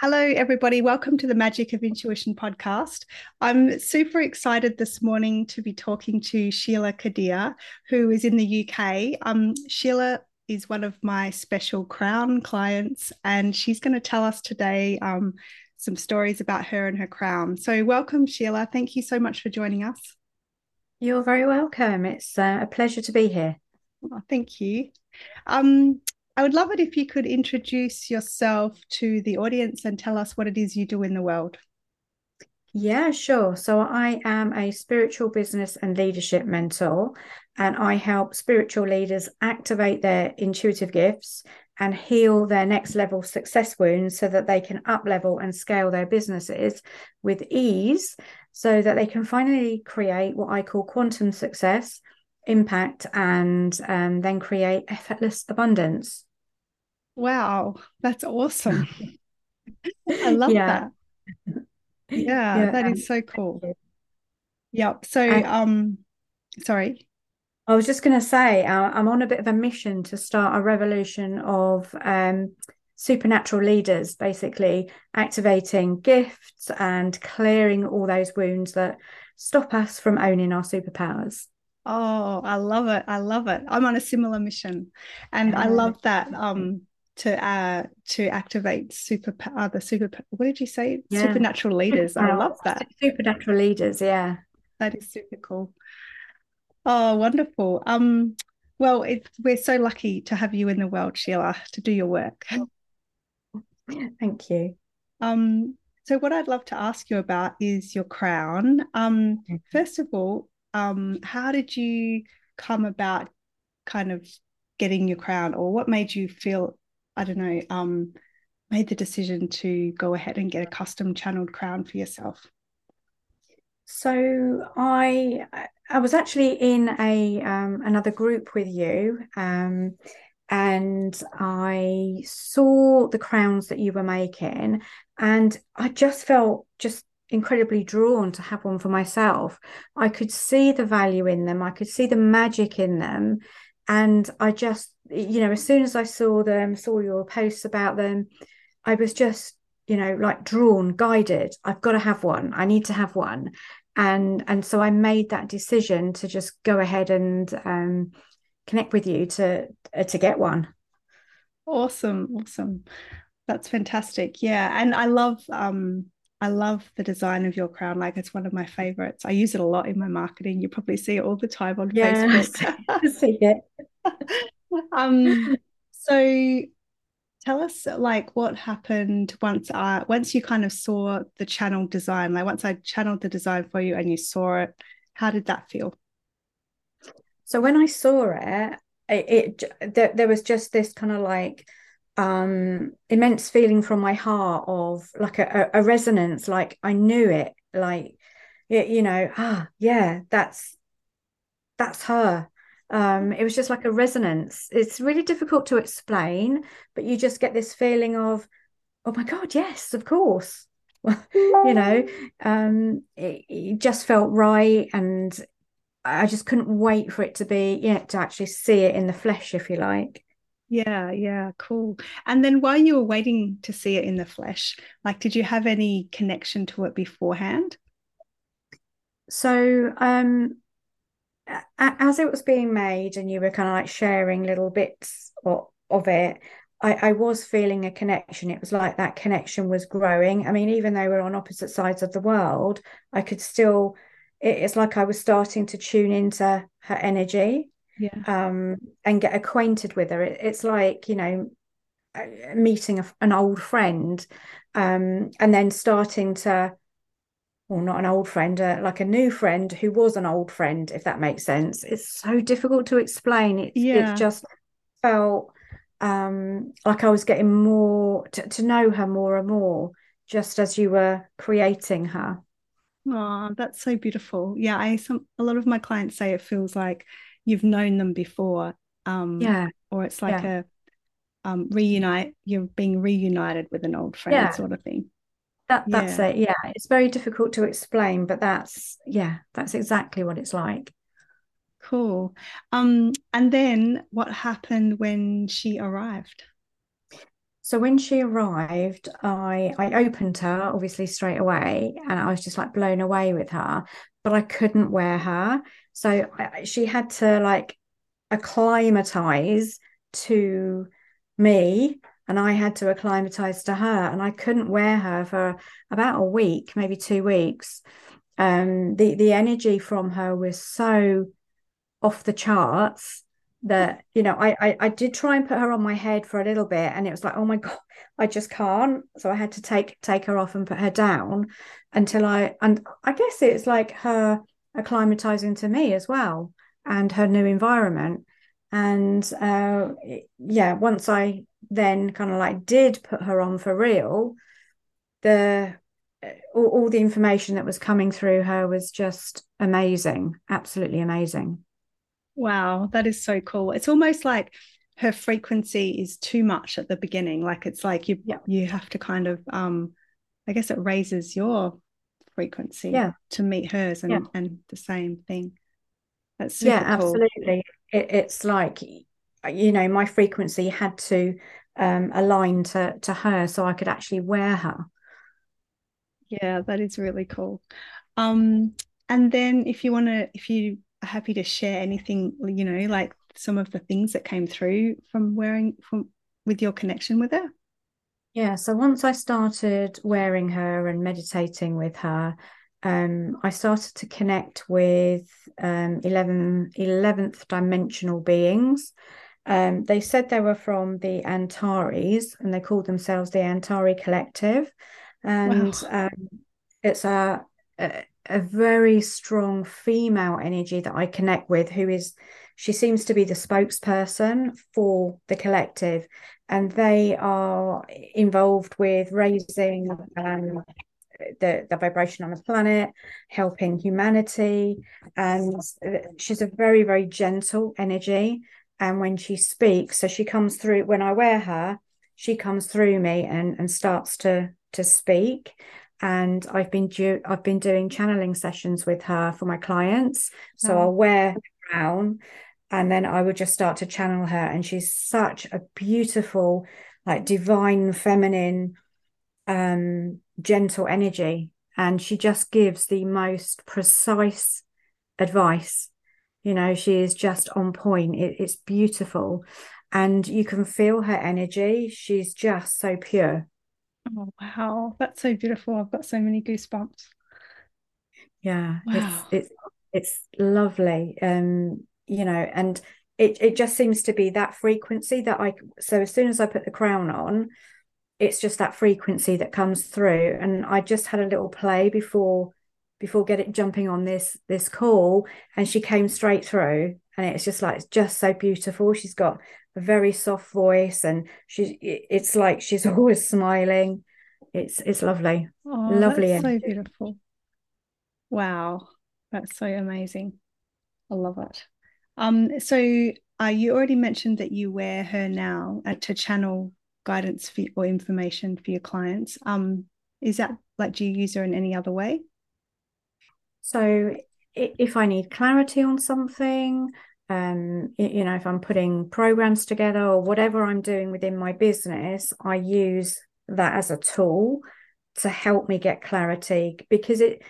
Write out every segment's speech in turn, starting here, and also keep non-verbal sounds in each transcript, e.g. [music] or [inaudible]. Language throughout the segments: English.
Hello, everybody. Welcome to the Magic of Intuition podcast. I'm super excited this morning to be talking to Sheila Kadeer, who is in the UK. Um, Sheila is one of my special crown clients, and she's going to tell us today um, some stories about her and her crown. So, welcome, Sheila. Thank you so much for joining us. You're very welcome. It's uh, a pleasure to be here. Oh, thank you. Um, I would love it if you could introduce yourself to the audience and tell us what it is you do in the world. Yeah, sure. So I am a spiritual business and leadership mentor, and I help spiritual leaders activate their intuitive gifts and heal their next level success wounds so that they can up level and scale their businesses with ease so that they can finally create what I call quantum success, impact, and um, then create effortless abundance. Wow, that's awesome. [laughs] I love yeah. that. Yeah, yeah, that is so cool. Yep. So, and, um, sorry. I was just going to say, uh, I'm on a bit of a mission to start a revolution of um, supernatural leaders, basically activating gifts and clearing all those wounds that stop us from owning our superpowers. Oh, I love it. I love it. I'm on a similar mission. And I love that um to uh to activate super uh, the super what did you say? Yeah. supernatural leaders. I love that. Supernatural leaders yeah. That is super cool. Oh wonderful. Um well it's we're so lucky to have you in the world sheila to do your work. [laughs] Thank you. Um so what i'd love to ask you about is your crown. Um first of all um how did you come about kind of getting your crown or what made you feel I don't know, um, made the decision to go ahead and get a custom channeled crown for yourself? So I I was actually in a um, another group with you, um, and I saw the crowns that you were making, and I just felt just incredibly drawn to have one for myself. I could see the value in them. I could see the magic in them, and I just you know as soon as I saw them, saw your posts about them, I was just you know like drawn, guided. I've got to have one. I need to have one, and and so I made that decision to just go ahead and um, connect with you to uh, to get one. Awesome, awesome. That's fantastic. Yeah, and I love um I love the design of your crown. Like it's one of my favorites. I use it a lot in my marketing. You probably see it all the time on yeah, Facebook. [laughs] see it. Um, so tell us like what happened once I once you kind of saw the channel design, like once I channeled the design for you and you saw it, how did that feel? So when I saw it, it, it there, there was just this kind of like um immense feeling from my heart of like a, a resonance like i knew it like you know ah yeah that's that's her um it was just like a resonance it's really difficult to explain but you just get this feeling of oh my god yes of course [laughs] you know um it, it, just felt right and i just couldn't wait for it to be yeah to actually see it in the flesh if you like yeah, yeah, cool. And then while you were waiting to see it in the flesh, like, did you have any connection to it beforehand? So, um, as it was being made, and you were kind of like sharing little bits of, of it, I, I was feeling a connection. It was like that connection was growing. I mean, even though we're on opposite sides of the world, I could still, it, it's like I was starting to tune into her energy yeah. um, and get acquainted with her. It, it's like you know uh, meeting a, an old friend um, and then starting to well not an old friend uh, like a new friend who was an old friend if that makes sense it's so difficult to explain it, yeah. it just felt um, like i was getting more to, to know her more and more just as you were creating her oh that's so beautiful yeah i some a lot of my clients say it feels like you've known them before um yeah or it's like yeah. a um reunite you're being reunited with an old friend yeah. sort of thing that that's yeah. it yeah it's very difficult to explain but that's yeah that's exactly what it's like cool um and then what happened when she arrived So when she arrived, I I opened her obviously straight away, and I was just like blown away with her. But I couldn't wear her, so I, she had to like acclimatize to me, and I had to acclimatize to her, and I couldn't wear her for about a week, maybe two weeks. Um, the the energy from her was so off the charts that you know I, I, I did try and put her on my head for a little bit and it was like oh my [laughs] god I just can't so I had to take take her off and put her down until I and I guess it's like her acclimatizing to me as well and her new environment and uh yeah once I then kind of like did put her on for real the all, all the information that was coming through her was just amazing absolutely amazing Wow, that is so cool. It's almost like her frequency is too much at the beginning. Like it's like you yeah. you have to kind of um I guess it raises your frequency yeah. to meet hers and, yeah. and the same thing. That's yeah, cool. absolutely. It, it's like you know, my frequency had to um align to to her so I could actually wear her. Yeah, that is really cool. Um and then if you want to if you are happy to share anything, you know, like some of the things that came through from wearing from with your connection with her? Yeah, so once I started wearing her and meditating with her, um, I started to connect with um, 11, 11th dimensional beings. Um, they said they were from the Antares and they called themselves the Antari Collective. And wow. um, it's a, a, a very strong female energy that I connect with, who is she seems to be the spokesperson for the collective, and they are involved with raising um, the, the vibration on the planet, helping humanity. And she's a very, very gentle energy. And when she speaks, so she comes through, when I wear her, she comes through me and, and starts to to speak and I've been do- I've been doing channeling sessions with her for my clients. So oh. I'll wear crown and then I would just start to channel her and she's such a beautiful like divine feminine um gentle energy and she just gives the most precise advice you know she is just on point it, it's beautiful and you can feel her energy she's just so pure Oh wow, that's so beautiful. I've got so many goosebumps. Yeah, wow. it's it's it's lovely. Um, you know, and it it just seems to be that frequency that I so as soon as I put the crown on, it's just that frequency that comes through. And I just had a little play before before getting jumping on this this call and she came straight through and it's just like it's just so beautiful. She's got a very soft voice and she's it's like she's [laughs] always smiling. It's it's lovely. Oh, lovely that's so beautiful. Wow that's so amazing. I love it. Um so uh, you already mentioned that you wear her now uh, to channel guidance for, or information for your clients. Um is that like do you use her in any other way so if I need clarity on something, um, you know, if I'm putting programs together or whatever I'm doing within my business, I use that as a tool to help me get clarity because it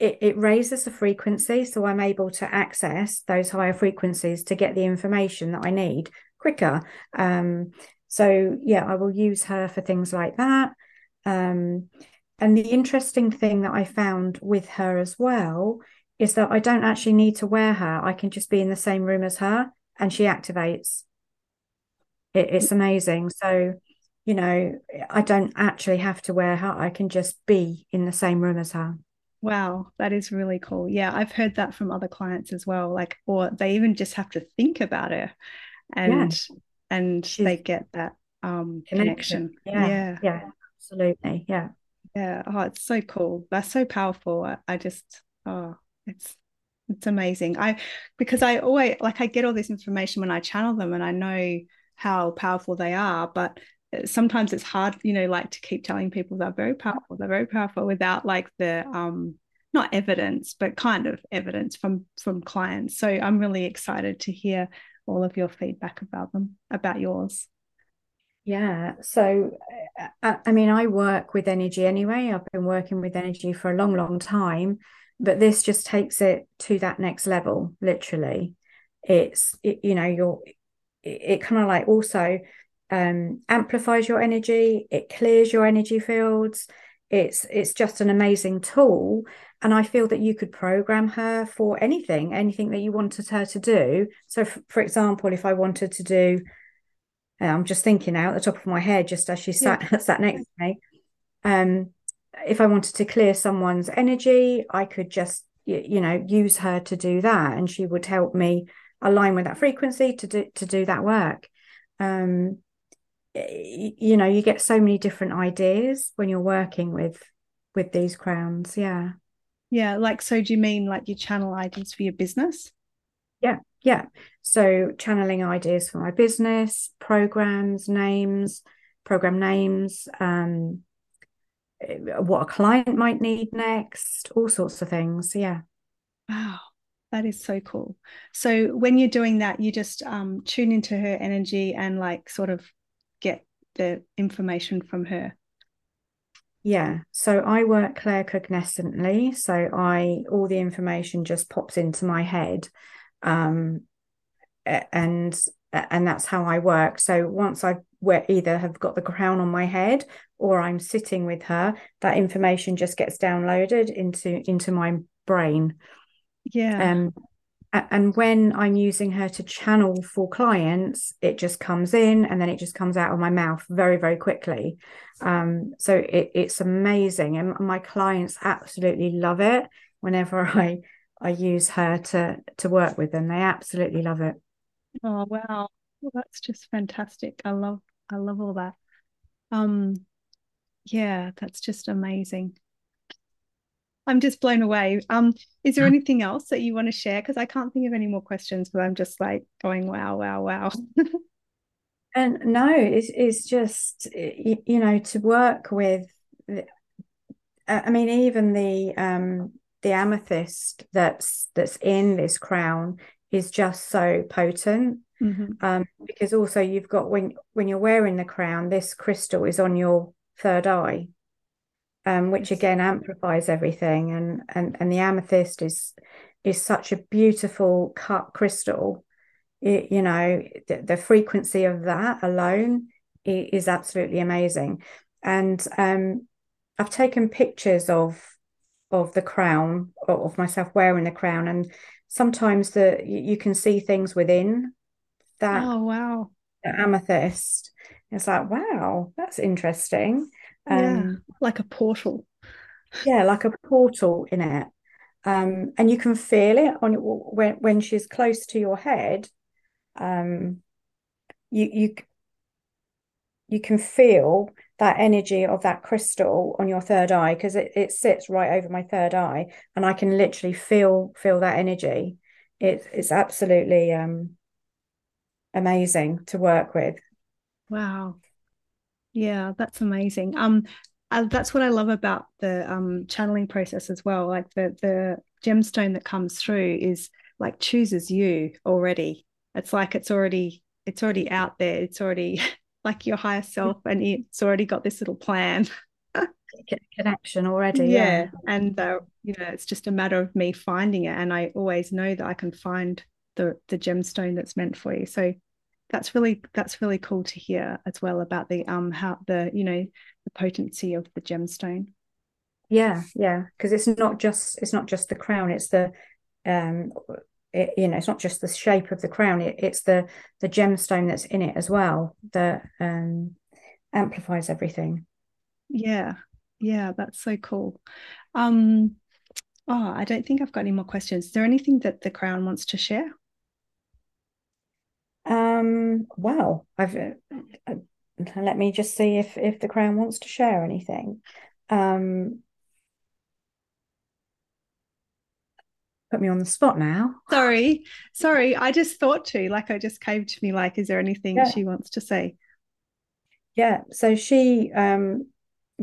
it, it raises the frequency. So i'm able to access those higher frequencies to get the information that i need quicker. Um, so yeah i will use her for things like that. Um, and the interesting thing that I found with her as well is that I don't actually need to wear her. I can just be in the same room as her and she activates. It, it's amazing. So, you know, I don't actually have to wear her. I can just be in the same room as her. Wow, that is really cool. Yeah, I've heard that from other clients as well. Like, or they even just have to think about her and yeah. and She's they get that um connection. Yeah. yeah. Yeah. Absolutely. Yeah. Yeah. Oh, it's so cool. That's so powerful. I, just, oh, it's it's amazing. I because I always like I get all this information when I channel them and I know how powerful they are, but uh, sometimes it's hard, you know, like to keep telling people they're very powerful, they're very powerful without like the um not evidence, but kind of evidence from from clients. So I'm really excited to hear all of your feedback about them, about yours. Yeah. So, I, uh, I mean, I work with energy anyway. I've been working with energy for a long, long time, but this just takes it to that next level, literally. It's, it, you know, you're, it, it kind of like also um, amplifies your energy, it clears your energy fields. It's, it's just an amazing tool. And I feel that you could program her for anything, anything that you wanted her to do. So, f- for example, if I wanted to do, I'm just thinking now at the top of my head, just as she sat yeah. [laughs] sat next to me. Um, if I wanted to clear someone's energy, I could just you know use her to do that, and she would help me align with that frequency to do to do that work. Um, you know, you get so many different ideas when you're working with with these crowns. Yeah. Yeah, like so do you mean like your channel ideas for your business? Yeah, yeah. So channeling ideas for my business, programs, names, program names, um, what a client might need next, all sorts of things. Yeah. Wow. That is so cool. So when you're doing that, you just um, tune into her energy and like sort of get the information from her. Yeah. So I work claircognoscently. So I all the information just pops into my head um, and and that's how I work. So once I either have got the crown on my head or I'm sitting with her, that information just gets downloaded into into my brain. Yeah. Um, and when I'm using her to channel for clients, it just comes in and then it just comes out of my mouth very, very quickly. Um, so it, it's amazing, and my clients absolutely love it. Whenever [laughs] I I use her to to work with them. They absolutely love it. Oh wow. Well, that's just fantastic. I love I love all that. Um yeah, that's just amazing. I'm just blown away. Um, is there anything else that you want to share? Because I can't think of any more questions, but I'm just like going, wow, wow, wow. [laughs] and no, it's it's just you know to work with. I mean, even the um the amethyst that's that's in this crown is just so potent mm-hmm. um, because also you've got when when you're wearing the crown this crystal is on your third eye um, which again amplifies everything. And and and the amethyst is is such a beautiful cut crystal. It, you know the, the, frequency of that alone is absolutely amazing. And um, i've taken pictures of of the crown of myself wearing the crown. And sometimes the you can see things within that oh wow. amethyst. It's like wow that's interesting. Yeah, um, like a portal. Yeah like a portal in it. Um, and you can feel it on when when she's close to your head um, you you you can feel that energy of that crystal on your third eye because it, it sits right over my third eye and I can literally feel feel that energy. It, it's absolutely um, amazing to work with. Wow. Yeah, that's amazing. Um, uh, that's what I love about the um, channeling process as well. Like the the gemstone that comes through is like chooses you already. It's like it's already it's already out there. It's already [laughs] like your higher self and it's already got this little plan. [laughs] Connection already yeah, yeah. and uh, you know it's just a matter of me finding it and i always know that i can find the the gemstone that's meant for you. So that's really that's really cool to hear as well about the um how the you know the potency of the gemstone. Yeah yeah because it's not just it's not just the crown it's the um it, you know it's not just the shape of the crown it, it's the the gemstone that's in it as well that um amplifies everything. Yeah. Yeah that's so cool. Um oh i don't think i've got any more questions. Is there anything that the crown wants to share? Um well i've uh, uh, let me just see if if the crown wants to share anything. Um put me on the spot now. Sorry, sorry. I just thought to, like, I just came to me, like, is there anything yeah. she wants to say? Yeah. So she um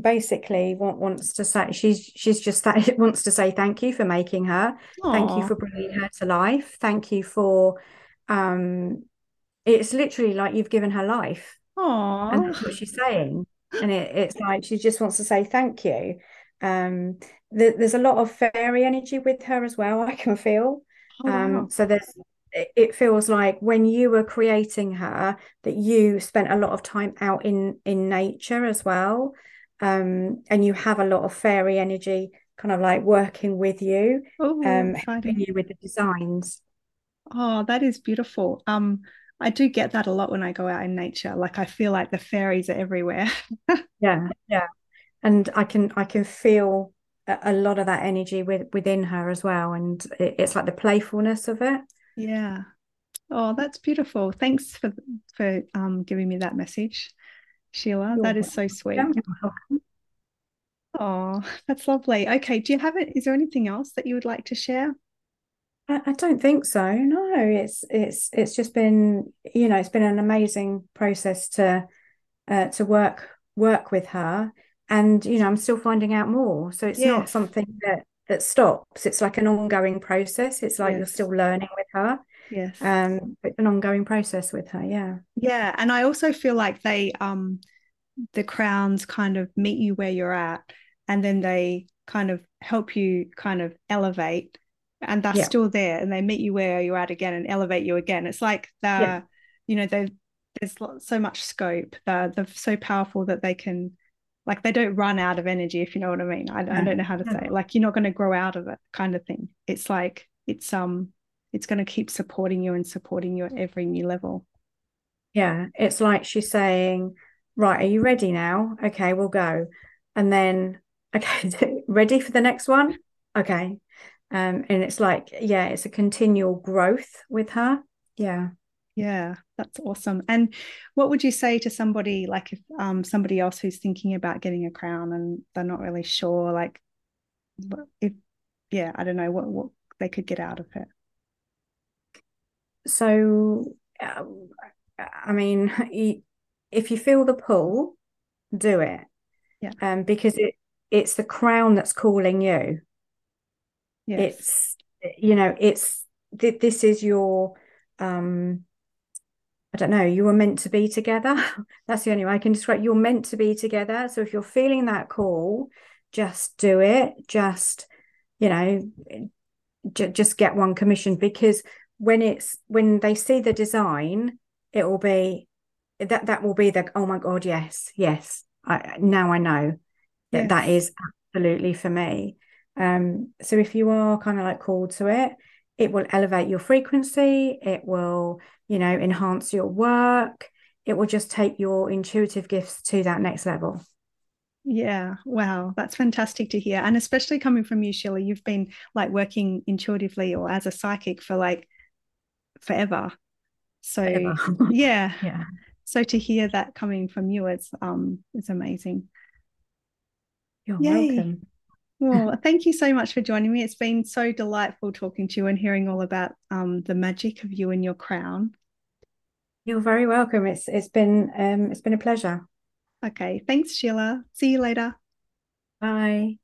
basically want, wants to say she's she's just [laughs] that wants to say thank you for making her. Aww. Thank you for bringing her to life. Thank you for um it's literally like you've given her life Aww. And that's what she's saying. And it, it's like she just wants to say thank you. Um, the, there's a lot of fairy energy with her as well, [laughs] I can feel. Oh, um, wow. so there's it feels like when you were creating her that you spent a lot of time out in in nature as well. Um, and you have a lot of fairy energy kind of like working with you oh, um helping you with the designs. Oh that is beautiful. Um I do get that a lot when I go out in nature. Like I feel like the fairies are everywhere. [laughs] Yeah yeah. And I can I can feel a, lot of that energy with, within her as well and it, it's like the playfulness of it yeah. Oh, that's beautiful. Thanks for for um, giving me that message, Sheila. You're that is so sweet. Oh, that's lovely. Okay, do you have it? Is there anything else that you would like to share? I, I don't think so. No, it's it's it's just been you know it's been an amazing process to uh, to work work with her, and you know I'm still finding out more. So it's not something that that stops. It's like an ongoing process. It's like yes. you're still learning with her. Yes. Um, it's an ongoing process with her. Yeah. Yeah. And I also feel like they um the crowns kind of meet you where you're at and then they kind of help you kind of elevate and they're yeah. still there and they meet you where you're at again and elevate you again. It's like the yeah. you know, they there's so much scope. They're, they're so powerful that they can like they don't run out of energy if you know what i mean. I, I don't know how to say it. like you're not going to grow out of it kind of thing. It's like it's um it's going to keep supporting you and supporting you at every new level. Yeah it's like she's saying right are you ready now? Okay we'll go. And then [laughs] okay ready for the next one? Okay. Um and it's like yeah it's a continual growth with her. Yeah yeah, that's awesome. And what would you say to somebody like if um somebody else who's thinking about getting a crown and they're not really sure, like if yeah, I don't know what what they could get out of it. So, um, I mean, if you feel the pull, do it. Yeah. Um, because it it's the crown that's calling you. Yes. It's you know it's this is your um I don't know, you were meant to be together. [laughs] That's the only way I can describe. You're meant to be together. So if you're feeling that call, just do it. Just, you know, j- just get one commissioned because when it's when they see the design, it will be that that will be the oh my god, yes, yes. I now I know that yes. that is absolutely for me. Um, so if you are kind of like called to it, it will elevate your frequency. It will you know, enhance your work. It will just take your intuitive gifts to that next level. Yeah, wow, that's fantastic to hear. And especially coming from you, Sheila, you've been like working intuitively or as a psychic for like forever. So forever. [laughs] yeah. Yeah. So to hear that coming from you is um is amazing. You're Yay. welcome. Well, thank you so much for joining me. It's been so delightful talking to you and hearing all about um, the magic of you and your crown. You're very welcome. It's it's been um it's been a pleasure. Okay, thanks Sheila. See you later. Bye.